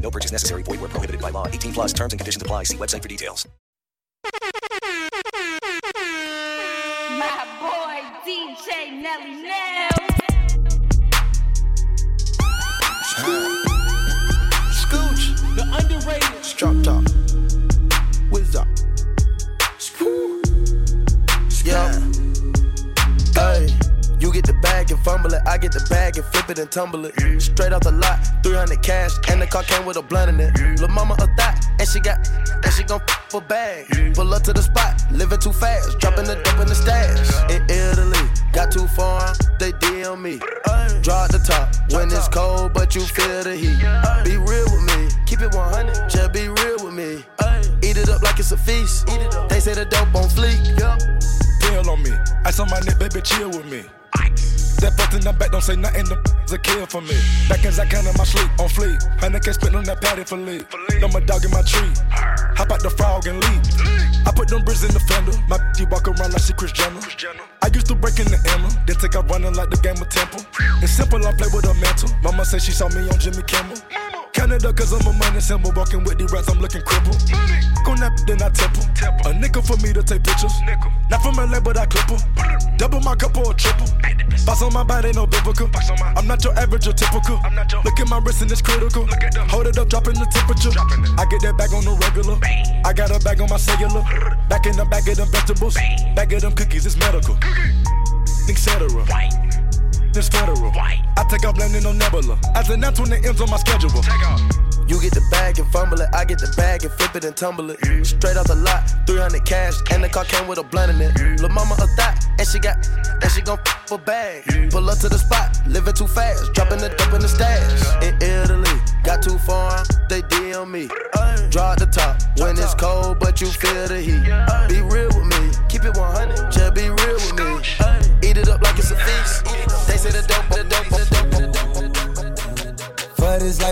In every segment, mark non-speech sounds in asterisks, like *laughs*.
No purchase necessary. Void where prohibited by law. 18 plus terms and conditions apply. See website for details. My boy DJ Nelly Nell. Scooch, The underrated. Strop top, Whiz up, Yeah. Fumble it. I get the bag and flip it and tumble it. Straight off the lot, 300 cash, and the car came with a blunt in it. Lil' mama a thot, and she got, and she gon' f a bag. Pull up to the spot, living too fast, dropping the dope in the stash. In Italy, got too far, they DM me. Drop the top when it's cold, but you feel the heat. Be real with me, keep it 100, just be real with me. Eat it up like it's a feast. They say the dope on fleek. Deal on me. Ice on my neck, baby, chill with me. That fucked in the back, don't say nothing, the a kill for me. Back as I can in my sleep, on fleek. Hundred K spit on that patty for lead. Know my dog in my tree. Hop out the frog and leave. I put them bricks in the fender. My she walk around like she Kris Jenner. I used to break in the Emma, then take out running like the game of Temple. It's simple, I play with a mantle. Mama said she saw me on Jimmy Kimmel. Canada, cause I'm a money symbol. Walking with the rats, I'm looking crippled. Go nap, then I temple. A nickel for me to take pictures. Not from LA, but I clip 'em. Double my cup or a triple. Box on my body, no biblical. I'm not your average or typical. Look at my wrist and it's critical. Hold it up, dropping the temperature. I get that bag on the regular. I got a bag on my cellular. Back in the bag of them vegetables. Bag of them cookies, it's medical. Etc. This federal. I take off landing on Nebula. As an that's when the ends on my schedule. You get the bag and fumble it. I get the bag and flip it and tumble it. Straight off the lot, 300 cash, and the car came with a blunt in it. Lil' mama a thot, and she got, and she gon' f a bag. Pull up to the spot, living too fast, dropping the dope in the stash. In Italy, got too far, they DM me. Draw the top when it's cold, but you feel the heat. Be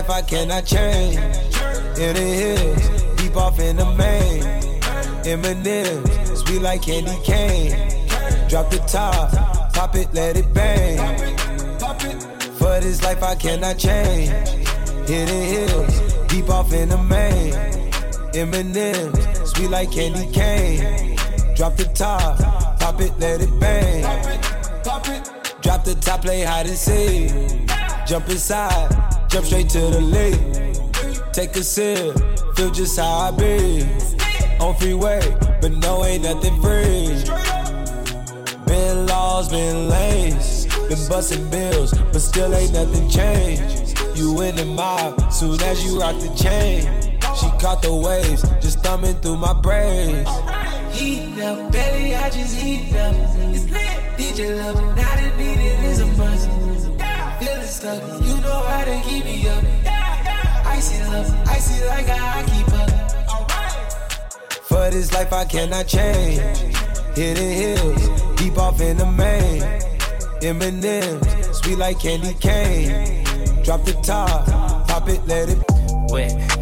life I cannot change. In the hills, deep off in the main. Eminem, sweet like candy cane. Drop the top, pop it, let it bang. For this life I cannot change. In the hills, deep off in the main. Eminem, sweet like candy cane. Drop the top, pop it, let it bang. Drop the top, play hide and seek. Jump inside, jump straight to the lead. Take a sip, feel just how I be. On freeway, but no, ain't nothing free. Been laws, been lanes, been busting bills, but still ain't nothing changed. You in the mob, soon as you rock the chain. She caught the waves, just thumbing through my braids. Heat up, baby, I just heat up. It's lit. DJ love the beat it. Feeling stuck, you know how to keep me up. Icy love, icy like I keep up. For this life I cannot change. Hidden hills, deep off in the main. Eminem, sweet like candy cane. Drop the top, pop it, let it. Wet, wet,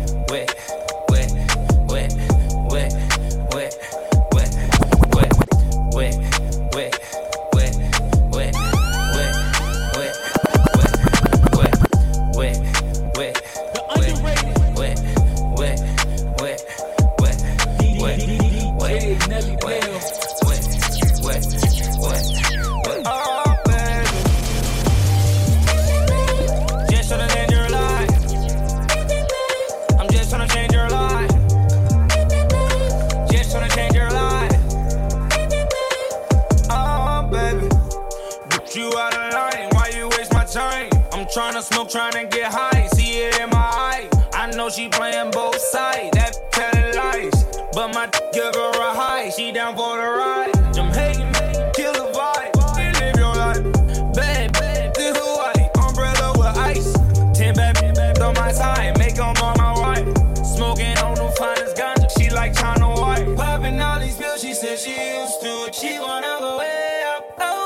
wanna go way up.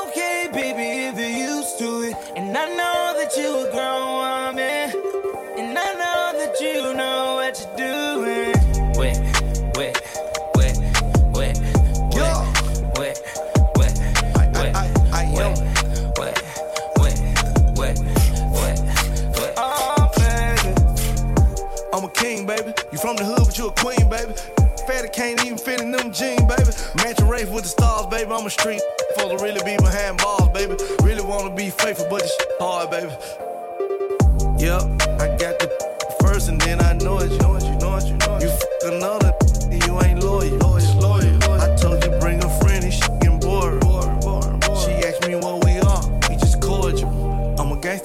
Okay, baby, if you're used to it. And I know that you a grown woman. And I know that you know what you're doing. Wet, wet, wet, wet, wet, wet. Oh, baby. I'm a king, baby. You from the hood, but you a queen, baby. Fatty can't even fit in them jeans, baby. Matching race with the stars, baby. I'm a street supposed to really be behind bars, baby. Really wanna be faithful, but it's hard, baby. Yep, I got the first, and then I know it. You know it, you know it, you know it. You fuck another, you ain't loyal.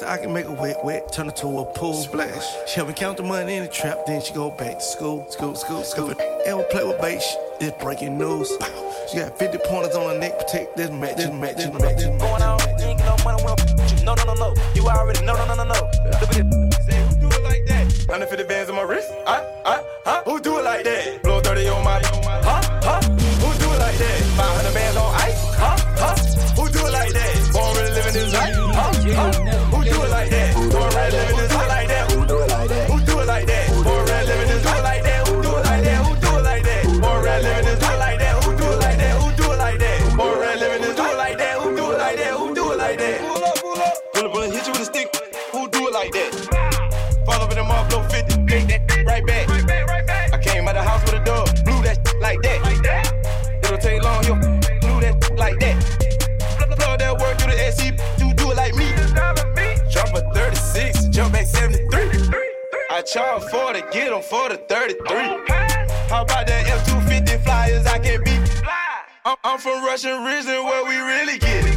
I can make a wet, wet, turn it to a pool. Splash. She help me count the money in the trap, then she go back to school, school, school, school. If a ever play with bait, it's breaking news. She got 50 pointers on her neck, protect this match, this match, this match, this. Going on, you ain't get no money when I'm. No, no, no, no. You already know, no, no, no, no. Look at it. Say, who do it like that? 150 bands on my wrist. I, I, huh? Who do it like that? For the 33. How about that F250 flyers I can beat? I'm, I'm from Russian Ridge, where we really get it.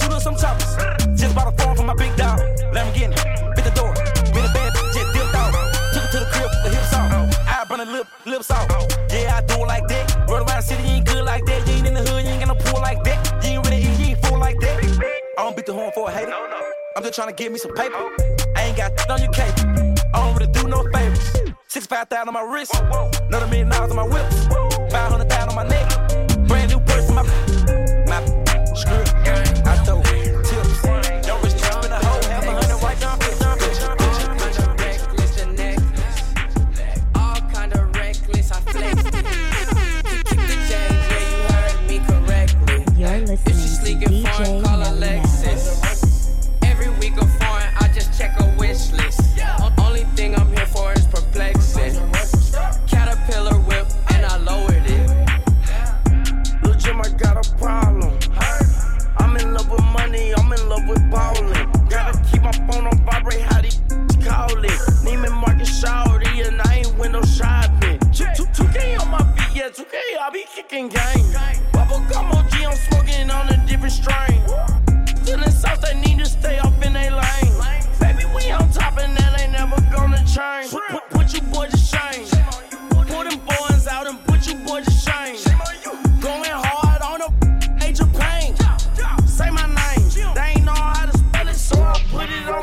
My little some choppers. Just bought a phone for my big dog. Lamborghini, bit the door. Been a bad, bitch, just dipped out. Took it to the crib, the hips off. I burn the lip, lips off. Yeah, I do it like that. Run around the city, you ain't good like that. You ain't in the hood, you ain't got no pool like that. You ain't really, you ain't fool like that. I don't beat the horn for a hater. I'm just trying to get me some paper. I ain't got on your cape. I don't really do no favors. Six five thousand on my wrist, another million dollars on my whip, five hundred thousand on my neck.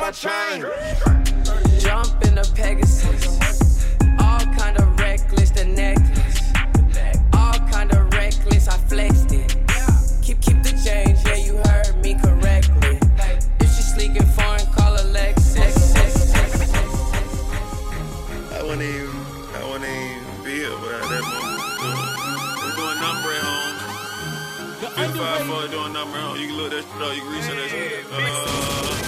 My chain. Jump in the Pegasus. All kind of reckless, the necklace. All kind of reckless, I flexed it. Keep keep the change, yeah, you heard me correctly. If she sleek and foreign, call her Lexus. I wouldn't even, I wouldn't even be here without that moment. We're doing number at home. Fifth five four doing number at home. You can look that shit up. You can research that shit. Uh,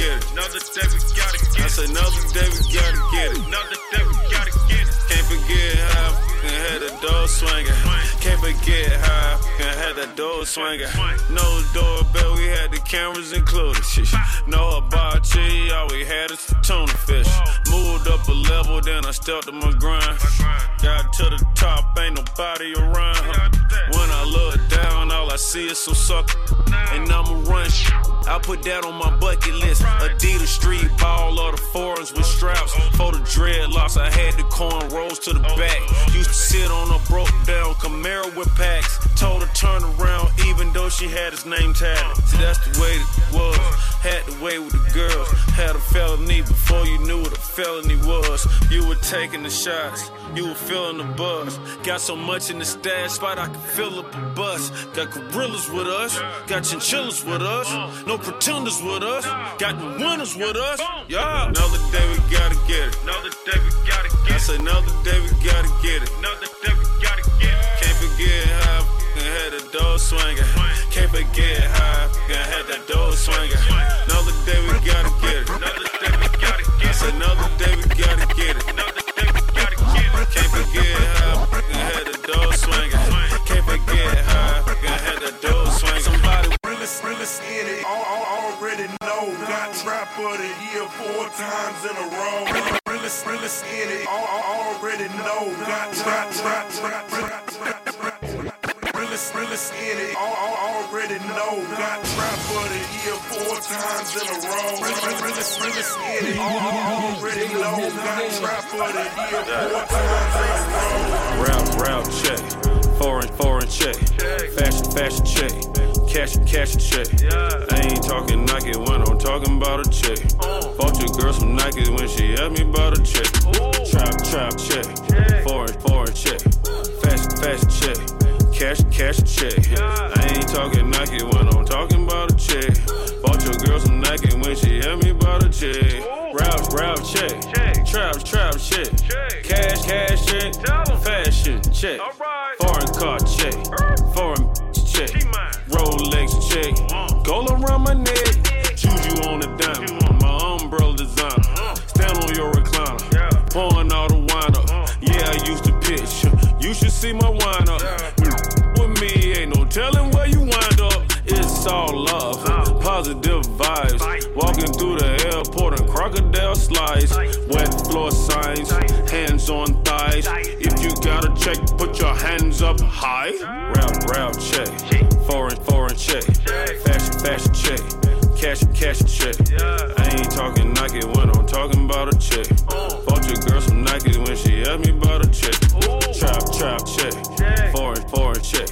get it. Another day we gotta get it. I said another day we gotta get it. Another day we gotta get it. Can't forget how and had the door swinging. Can't forget how I had the door swinging. No doorbell, we had the cameras included. Know about you, all we had is the tuna fish. Moved up a level, then I stepped to my grind. Got to the top, ain't nobody around. When I look down, all I see is some sucker. And I'ma run shit. I put that on my bucket list. Adidas street ball, all the foreigns with straps. For the dreadlocks, I had the cornrows to the back. Used to sit on a broke down Camaro with packs. Told her turn around, even though she had his name tatted. See, that's the way it was. Had to wait with the girls. Had a felony before you knew what a felony was. You were taking the shots, you were feeling the buzz. Got so much in the stash spot, I could fill up a bus. Got gorillas with us, got chinchillas with us. No pretenders with us, got the winners with us. Yeah, another day we gotta get it. Another day we gotta get it. I say another day we gotta get it. Another day we gotta get it. Can't forget how I had the door swinging. Can't forget how I had that door swinging. Times in a row. Really, really in it. Al- al- already know. Got trap, trap, trap, trap. Really, really in it. Al- al- already know. Got trap of the year four times in a row. Really, really in it. Al- al- already know. Got trap of the year four times in a row. Route, route check. Foreign, foreign check. Fashion, fashion check. Cash, cash check. I ain't talking Nike when I'm talking about a check. Bought your girl some Nike when she asked me about a check. Trap, trap check. Foreign, foreign check. Fashion, fashion check. Cash, cash check. I ain't talking Nike when I'm talking about a check. Bought your girl some Nike when she asked me about a check. Route, route check. Trap, trap check. Cash, cash check. Fashion check. Wet floor signs, hands on thighs. If you got a check, put your hands up high. Rap, rap, check. Foreign, foreign check. Fashion, fashion check. Cash, cash check. I ain't talking Nike when I'm talking about a check. Bought your girl some Nike when she asked me about a check. Trap, trap check. Foreign, foreign check.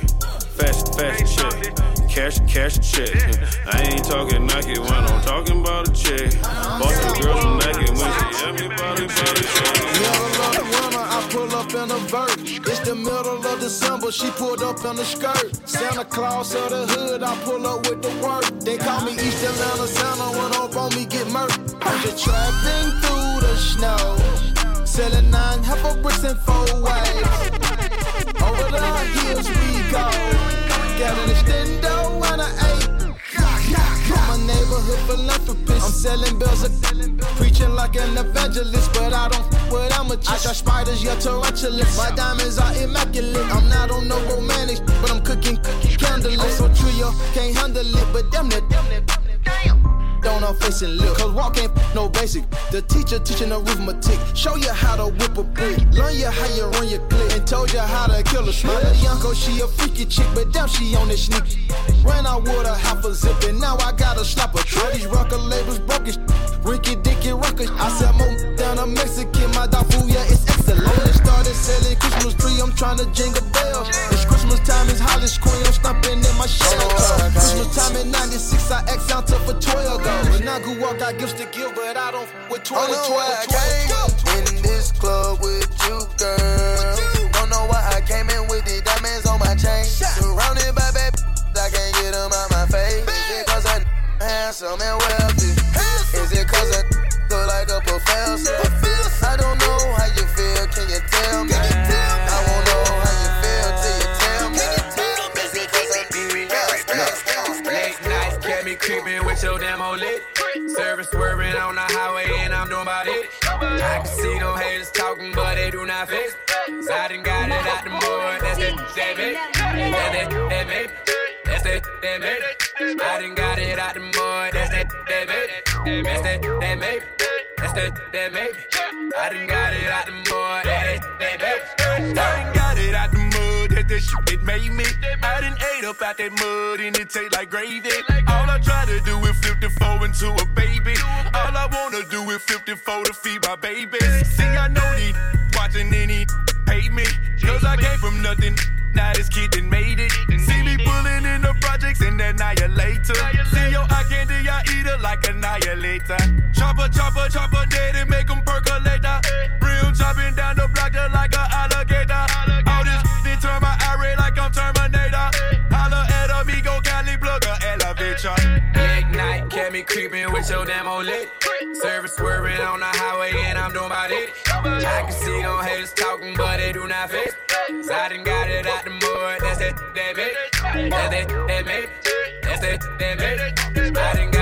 Fashion, fashion check. Cash, cash check. *laughs* I ain't talking Nike when I'm talking about a check. Bought some Nike Middle of winter, I pull up in a vert. It's the middle of December, she pulled up in a skirt. Santa Claus of the hood, I pull up with the work. They call me East Atlanta Santa when up on me get murked. I'm just trapping through the snow. Selling nine half a bricks and four ways. Over the hills we go. Got an extendo and an eight. I'm a neighborhood philanthropist. I'm selling bills, of preaching like an evangelist, but I don't f- with amateurs. I got spiders, you're tarantulas. My diamonds are immaculate. I'm not on no romantic, but I'm cooking, candlelit. I'm so trio, can't handle it, but damn it, damn it, damn. Don't I'm facing lip, cause walk ain't f- no basic. The teacher teaching arithmetic, show you how to whip a brick, learn you how you run your clip, and told you how to kill a little Yanko, she a freaky chick, but damn, she on this sneak. Ran out with a half a zip, and now I gotta slap a All these record labels broken, Ricky Dicky Rucker. I sell more down a Mexican, my dog food, yeah, it's excellent. Only started selling Christmas tree, I'm trying to jingle bells. It's Christmas time, it's Hollis Queen, I'm stomping in my shell. Oh, Christmas time in 96, I X out for 12 go. When I grew up, got gifts to give, but I don't f- with 12, I know 12, why I 12, 12. In this club with you, girl. Don't know why I came in with the diamonds on my chain. Surrounded by bad I can't get them out my face. Cause I'm handsome and wealthy? Professor? I don't know how you feel, can you tell me? I won't know how you feel till you tell me. Is it cause I Late nights kept me creeping with your damn old lit. Service swerving on the highway and I'm doing about it. I can see them haters talking, but they do not fix. So I done got it out the mud. That's that, that baby. That's that, that baby. That's that, that baby. I done got it out the mud. That's that, that baby. That's that, that baby. That, that baby. I done got it out the mud. That, that baby. I done got it out the mud. That that shit it made me. I done ate up out that mud and it taste like gravy. All I try to do is flip the four into a baby. All I wanna do is flip the four to feed my baby. See, I know these watching any hate me. Cause I came from nothing. Now this kid done made it. See me pulling in the projects and annihilator. See your eye candy, I eat it like annihilator. Chopper, chopper, chopper, dead and make them percolate. Real chopping down the block just like an alligator. All this they turn my eye like I'm Terminator. Holla at amigo, Cali plug elevator. Big night, kept me creeping with your damn old lit. I can see them haters talking, but they do not fit. So I done got it out the mud. That's that, that baby. That's that, that baby. That's that, that baby. I done got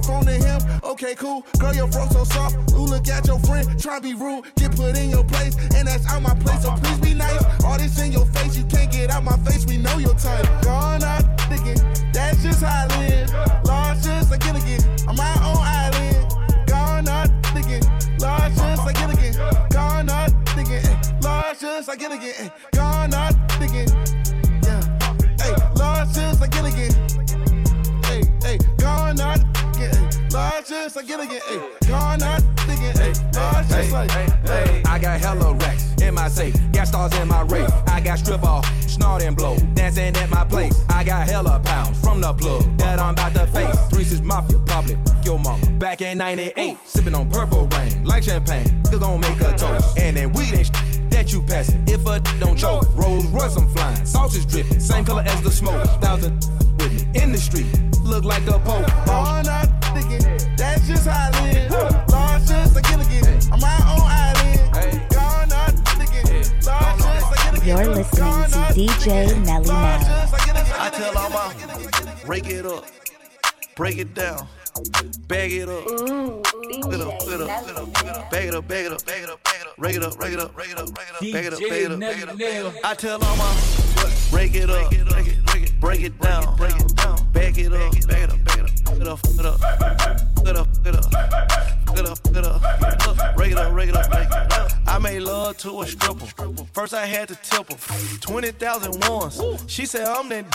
your phone to him. Okay, cool. Girl, your phone so soft. Ooh, look at your friend. Try be rude, get put in your place. And that's out my place, so please be nice. All this in your face, you can't get out my face. We know your type. Gone out thinking, that's just how I live. Large just like Gilligan, on my own island. Gone out thinking, large just like Gilligan. Gone out thinking, large just like Gilligan. Just like Gilligan. Hey, gone out thinking, hey, large just like. Hey, I got hella racks in my safe, got stars in my race. I got strip off, snort and blow, dancing at my place. I got hella pounds from the plug that I'm about to face. Three six mafia, probably your mama. Back in '98, sipping on purple rain like champagne. Still gon' make a toast, and then weed ain't sh- that you passing. If a don't choke, Rolls Royce I'm flying, sausage dripping, same color as the smoke. Thousand with me in the street, look like a pope. Gone out thinking, that's how I live. Large just like Gilligan, on my own island. Gone out thinking, large just like Gilligan. You're listening to DJ Nelly Nell. I tell all my break it up, break it down, bag it up, put it up, put it up, put it up, put it up, bag it up, bag it up, bag it up, bag it up, rake it up, rake it up, rake it up, rake it up, bag it up, bag it up, bag it up, bag it up. I tell all my break it up, break it, break break it down, break it down, bag it up, bag it up, bag it up, put it up, put it up, put I made love to a stripper. First I had to tip her. 20,000 once. She said, I'm that.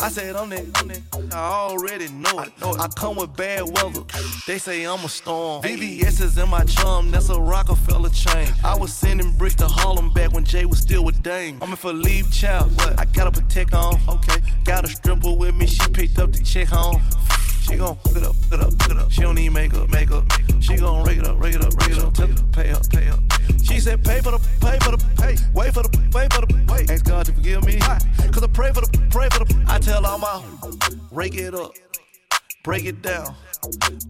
I said. I'm that. I already know it. I come with bad weather. They say I'm a storm. VVS is in my chum. That's a Rockefeller chain. I was sending bricks to Harlem back when Jay was still with Dame. I'm in for leave child. I got to protect on. Okay. Got a stripper with me. She picked up the check home. She gon' put it up, put it up, put it up. She don't need makeup, makeup. She gon' rake it up, rake it up, rake it up. Tell her pay up, pay up. She said, pay for the, pay for the, pay. Wait for the, wait for the, wait. Ask God to forgive me. Cause I pray for the, pray for the. I tell all my, rake it up, break it down,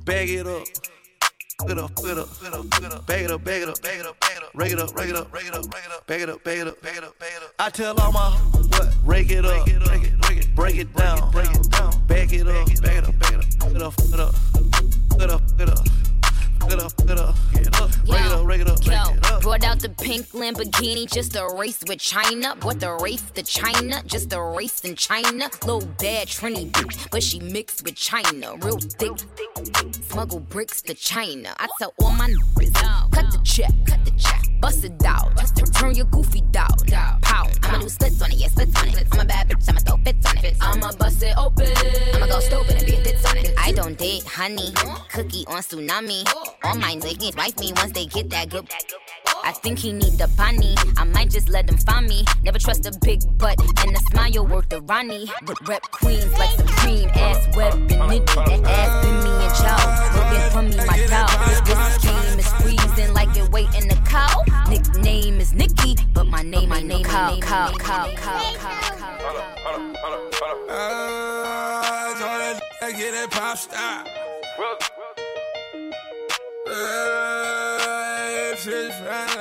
bag it up. It up, it up, it up, it up, bag it up, bag it up, bag it up, bag it up, rake it up, rake it up, rake it up, rake it up, bag it up, bag it up, bag it up, bag it up. I tell all my what? Rake it up, break it, break it, break it down, break it down, bag it up, bag it up, bag it up, it up, it up, it up, it up. Put it up, put up, get up, rake it up, rake it up, rake it up. Brought out the pink Lamborghini just a race with China. Brought the race to China, just a race in China. Little bad Trini bitch, but she mixed with China. Real thick, smuggle bricks to China. I tell all my niggas, cut the check, cut the check, bust it out. Turn- your goofy down, pound. I'ma do splits on it, yeah, splits on it. I'm a bad bitch, I'ma throw fits on it. I'ma bust it open, I'ma go stupid and be a fits on it. I don't date honey, cookie on tsunami. All my niggas wife me once they get that good. I think he need the bunny. I might just let him find me. Never trust a big butt and a smile worth the Ronnie. But rep queens like Supreme, ass web and. That ass been me and Chow. Looking for me, my dog. This scheme is squeezing like it weight in the cow. Nickname is Nikki, but my name, my name, cow, cow, cow, cow, cow. Uh, told that I get that pop star. Uh, fish fry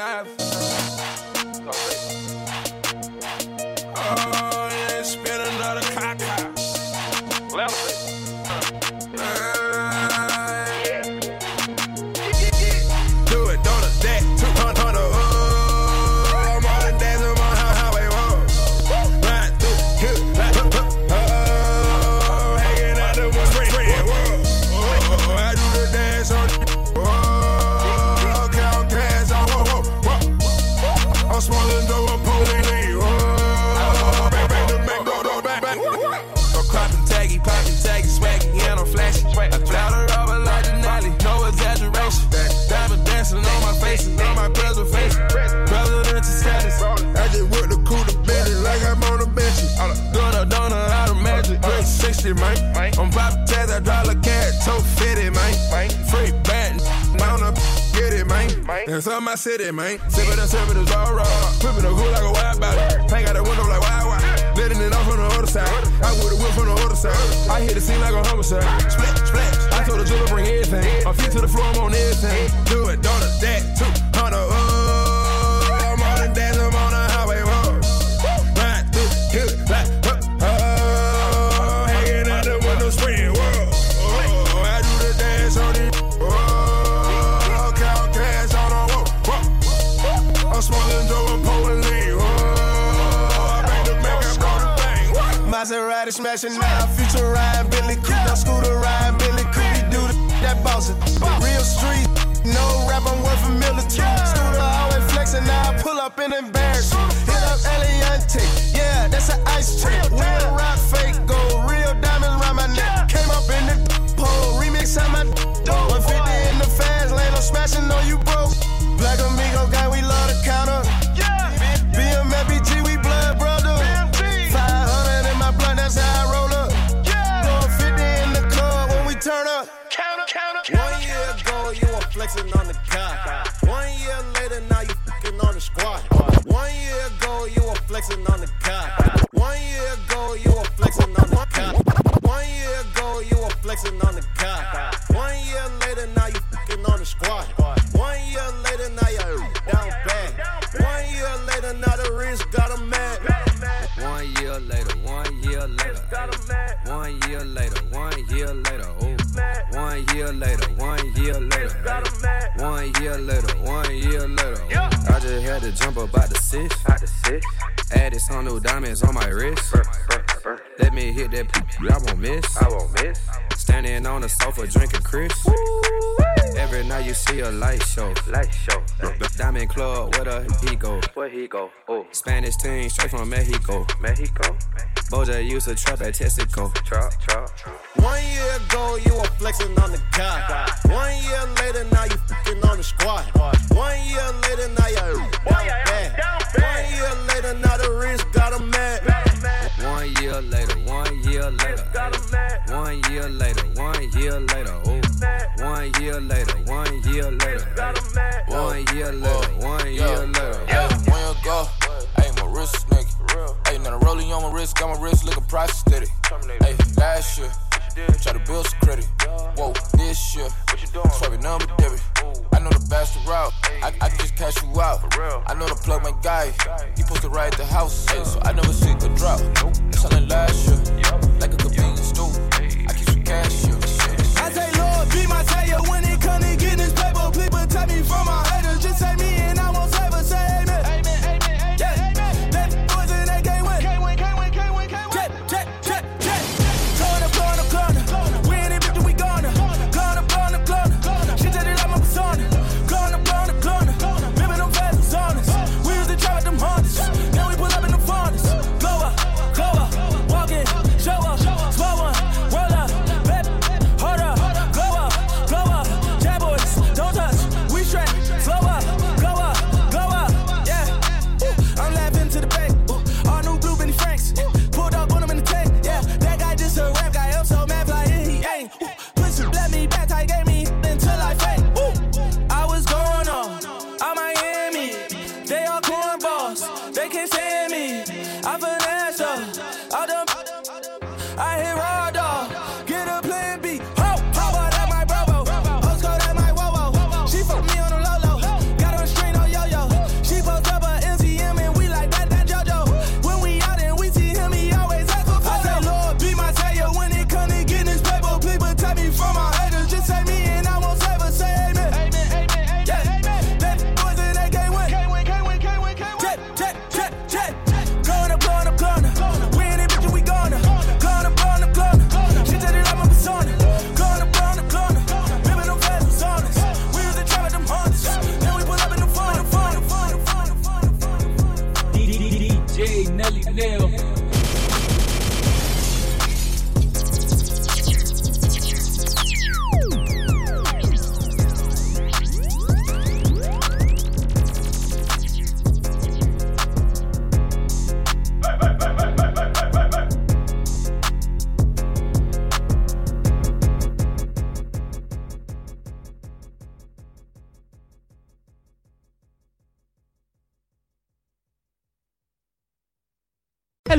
on my city, man. Sippin' and sippin' is all raw. Whippin' a cool like a wild body. Hang out the window like wild wild. Letting it off on the other side. I with a whip from the other side. I hit the scene like a homicide. Splat, splash. I told the jeweler bring everything. My feet to the floor, I'm on everything. Do it, don't that, Maserati smashing now, future ride, Billy Creek, no scooter ride, Billy Creek, we do the *laughs* that bossy. Real street, no rap, I'm worth a military. Scooter always flexing, now I pull up and embarrass you. Hit up Eliantte, yeah, that's an ice trick. Real rock fake gold, real diamonds around my neck. Came up in the *laughs* pole, remix on my *laughs* door. 150 in the fast lane, I'm smashing on you broke. Black Amigo gang, we love the counter. On the guy. One year later, now you fucking on the squad. One year ago, you were flexing on the guy. One year ago, you were flexing on the guy. One year ago, you were flexing on the club, where he go? Where he go? Oh. Spanish team straight from Mexico. Mexico. Boja used to trap at Texaco. Trap, trap. One year ago, you were flexing on the guy. One year later, now you fucking on the squad. One year later, now you're down bad. One year later, now the wrist got a mad. One year later, one year later, ayy. one year later, one year later, oh. One year later, one year later, one year later, Hey, now the rolling on my wrist, got my wrist looking prosthetic. Hey, last year, try to build some credit. Whoa, this year, swiping number debit. I know the bastard route, I, I just cash you out. I know the plug my guy, he supposed to ride the house, hey, so I never see the drop. Selling last year, like a convenience store. I keep some cash here. I say, Lord, be my savior when it come to getting this paper. Please protect me from my haters. Just say me